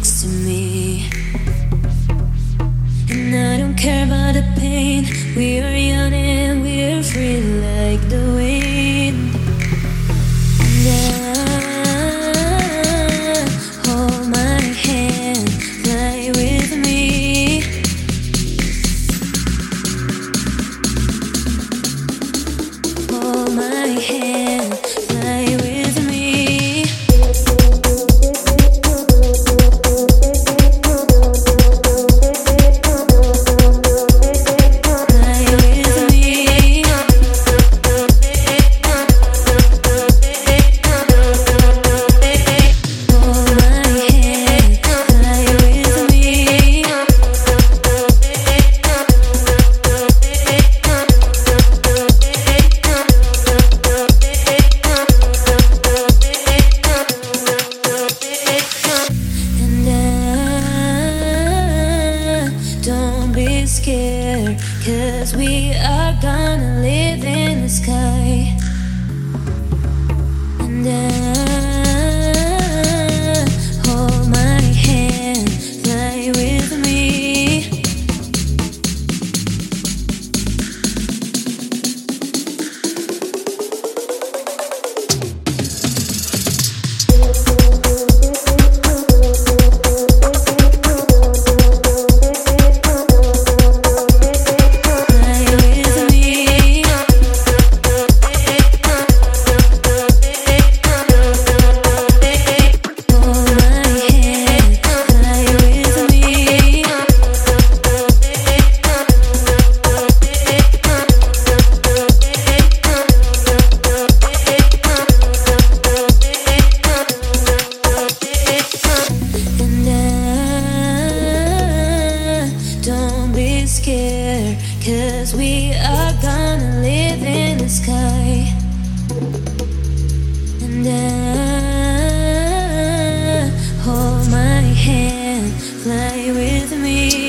next to me. And I don't care about the pain. We are young and we're free like the wind. And I hold scared, cause we are gonna live in the sky. Scared, cause we are gonna live in the sky. And I hold my hand, fly with me.